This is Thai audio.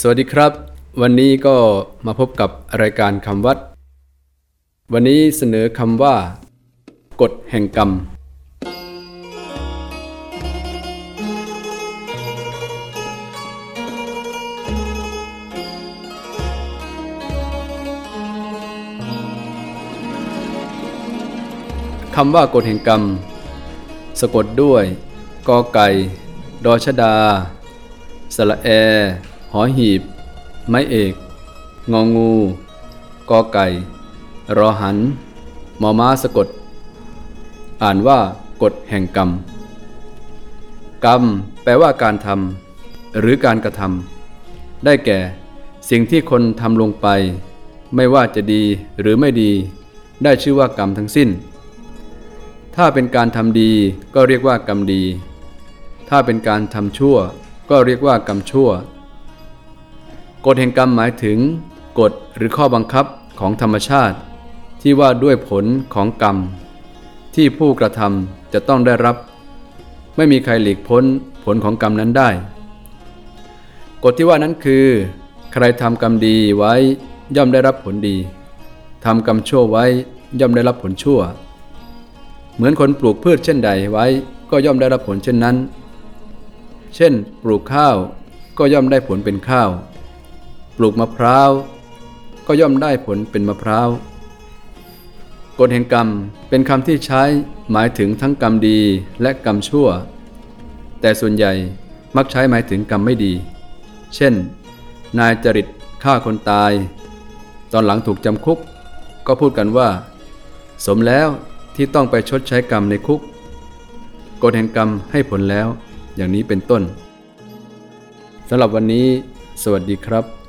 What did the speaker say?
สวัสดีครับ วันนี้ก็มาพบกับรายการคำวัด วันนี้เสนอคำว่า กฎแห่งกรรม คำว่ากฎแห่งกรรม สะกดด้วยกอไก่ ดอชดา สระแอ หอหีบ ไม้เอก งองู กอไก่ รอหัน มอม้าสะกด อ่านว่ากฎแห่งกรรม กรรม แปลว่าการทำหรือการกระทำได้แก่ สิ่งที่คนทำลงไป ไม่ว่าจะดีหรือไม่ดี ได้ชื่อว่ากรรมทั้งสิ้น ถ้าเป็นการทำดีก็เรียกว่ากรรมดี ถ้าเป็นการทำชั่ว ก็เรียกว่ากรรมชั่ว กฎแห่งกรรมหมายถึง กฎหรือข้อบังคับของธรรมชาติ ที่ว่าด้วยผลของกรรม ที่ผู้กระทำจะต้องได้รับ ไม่มีใครหลีกพ้นผลของกรรมนั้นได้ กฎที่ว่านั้นคือ ใครทำกรรมดีไว้ย่อมได้รับผลดีทำกรรมชั่วไว้ย่อมได้รับผลชั่ว เหมือนคนปลูกพืชเช่นใดไว้ก็ย่อมได้รับผลเช่นนั้น เช่น ปลูกข้าวก็ย่อมได้ผลเป็นข้าว ปลูกมะพร้าวก็ย่อมได้ผลเป็นมะพร้าวกฎแห่งกรรมเป็นคำที่ใช้หมายถึงทั้งกรรมดีและกรรมชั่ว แต่ส่วนใหญ่มักใช้หมายถึงกรรมไม่ดี เช่น นายจริตฆ่าคนตาย ตอนหลังถูกจำคุก ก็พูดกันว่า สมแล้วที่ต้องไปชดใช้กรรมในคุกกฎแห่งกรรมให้ผลแล้ว อย่างนี้เป็นต้นสำหรับวันนี้ สวัสดีครับ